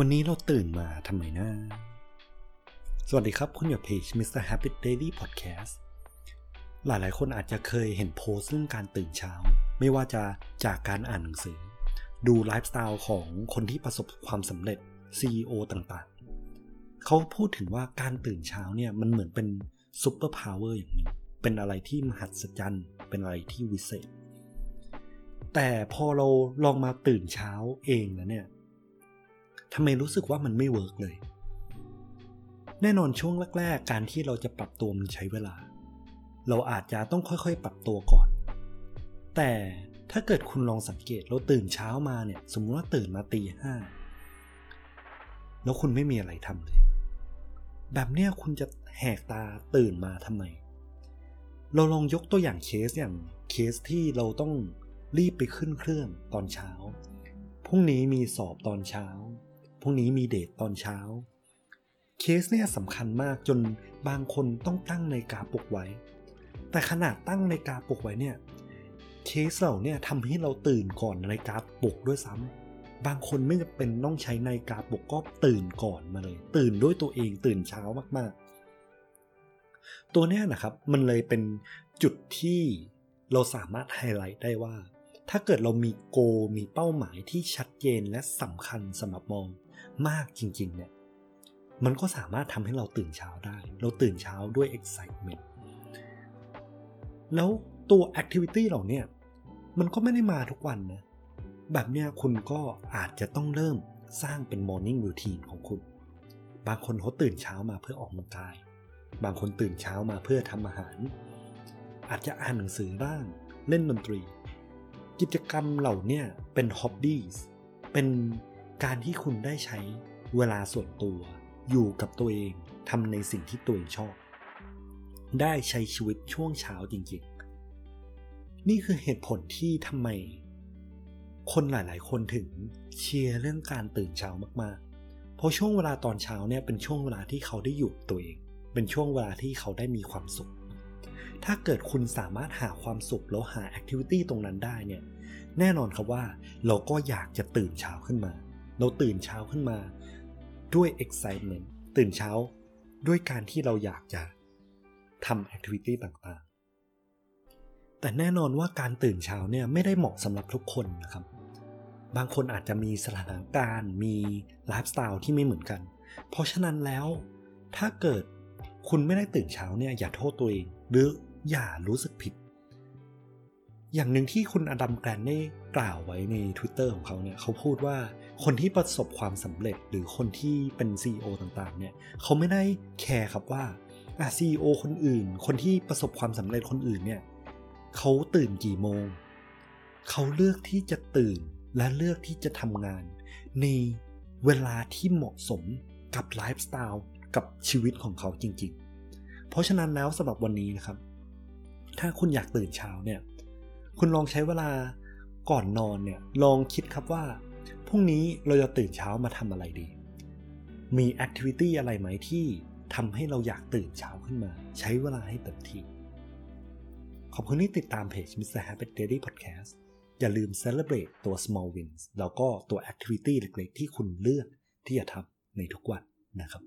วันนี้เราตื่นมาทำไมนะสวัสดีครับ คุณอยู่เพจ Mr. Happy Daily Podcast หลายๆ คนอาจจะเคยเห็นโพสต์เรื่องการตื่นเช้า ไม่ว่าจะจากการอ่านหนังสือ ดูไลฟ์สไตล์ของคนที่ประสบความสำเร็จ CEO ต่างๆ เขาพูดถึงว่าการตื่นเช้าเนี่ยมันเหมือนเป็น superpower อย่างหนึ่งเป็นอะไรที่มหัศจรรย์ เป็นอะไรที่วิเศษ แต่พอเราลองมาตื่นเช้าเองนะเนี่ย ทำไมรู้สึกว่ามันไม่ work เลย แน่นอนช่วงแรกๆ การที่เราจะปรับตัวมันใช้เวลา เราอาจจะต้องค่อยๆ ปรับตัวก่อน แต่ถ้าเกิดคุณลองสังเกตเราตื่นเช้ามาเนี่ย สมมติว่าตื่นมาตีห้าแล้วคุณไม่มีอะไรทำเลย แบบเนี้ยคุณจะแหกตาตื่นมาทำไม เราลองยกตัวอย่างเคสอย่างเคสที่เราต้องรีบไปขึ้นเครื่องตอนเช้า พรุ่งนี้มีสอบตอนเช้า รุ่งนี้มีเดทตอนเช้า เคสเนี่ยสำคัญมากจนบางคนต้องตั้งนาฬิกาปลุกไว้ แต่ขนาดตั้งนาฬิกาปลุกไว้เนี่ยเคสเหล่าเนี่ยทำให้เราตื่นก่อนนาฬิกาปลุกด้วยซ้ำบางคนไม่จำเป็นต้องใช้นาฬิกาปลุกก็ตื่นก่อนมาเลย ตื่นด้วยตัวเองตื่นเช้ามากๆ ตัวเนี้ยนะครับมันเลยเป็นจุดที่เราสามารถไฮไลท์ได้ว่า ถ้าเกิดเรามีโก มีเป้าหมายที่ชัดเจนและสำคัญสำหรับมอง มากจริง ๆ เนี่ย มันก็สามารถทำให้เราตื่นเช้าได้ เราตื่นเช้าด้วย excitement แล้วตัว activity เหล่านี้มันก็ไม่ได้มาทุกวันนะ แบบเนี้ยคุณก็อาจจะต้องเริ่มสร้างเป็น morning routine ของคุณ บางคนเขาตื่นเช้ามาเพื่อออกกำลังกาย บางคนตื่นเช้ามาเพื่อทำอาหาร อาจจะอ่านหนังสือบ้าง เล่นดนตรี กิจกรรมเหล่านี้เป็น hobbies เป็น การที่คุณได้ใช้เวลาส่วนตัว อยู่กับตัวเองทำในสิ่งที่ตัวเองชอบ ได้ใช้ชีวิตช่วงเช้าจริงๆ นี่คือเหตุผลที่ทำไม คนหลายๆ คนถึงเชียร์เรื่องการตื่นเช้ามากๆ เพราะช่วงเวลาตอนเช้าเนี่ยเป็นช่วงเวลาที่เขาได้อยู่ตัวเอง เป็นช่วงเวลาที่เขาได้มีความสุข ถ้าเกิดคุณสามารถหาความสุขแล้วหาแอคทิวิตี้ตรงนั้นได้เนี่ย แน่นอนครับว่าเราก็อยากจะตื่นเช้าขึ้นมา เราตื่นเช้าขึ้นมาด้วย excitement ตื่นเช้าด้วยการที่เราอยากจะทำ activity ต่างๆ แต่แน่นอนว่าการตื่นเช้าเนี่ยไม่ได้เหมาะสำหรับทุกคนนะครับ บางคนอาจจะมีสถานการณ์มีไลฟ์สไตล์ที่ไม่เหมือนกัน เพราะฉะนั้นแล้วถ้าเกิดคุณไม่ได้ตื่นเช้าเนี่ยอย่าโทษตัวเอง หรืออย่ารู้สึกผิด อย่างหนึ่งที่คุณอดัมแกรนได้กล่าวไว้ใน Twitter ของเขาเนี่ยเขาพูดว่าคนที่ประสบความสำเร็จหรือคนที่เป็น CEO ต่างๆเนี่ยเขาไม่ได้care ครับว่าอะ CEO คนอื่น คนที่ประสบความสำเร็จคนอื่นเนี่ยเขาตื่นกี่โมง เขาเลือกที่จะตื่นและเลือกที่จะทำงาน ในเวลาที่เหมาะสมกับไลฟ์สไตล์กับชีวิตของเขาจริง ๆ เพราะฉะนั้นแล้วสำหรับวันนี้นะครับ ถ้าคุณอยากตื่นเช้าเนี่ย คุณลองใช้เวลาก่อนนอนเนี่ยลองคิดครับว่าพรุ่งนี้เราจะตื่นเช้ามาทำอะไรดี มีแอคทิวิตี้อะไรไหมที่ทำให้เราอยากตื่นเช้าขึ้นมา ใช้เวลาให้เต็มที่ ขอบคุณที่ติดตามเพจ Mr. Happy Daily Podcast อย่าลืม celebrate ตัว small wins แล้วก็ตัว activity เล็กๆ ที่คุณเลือกที่จะทำในทุกวันนะครับ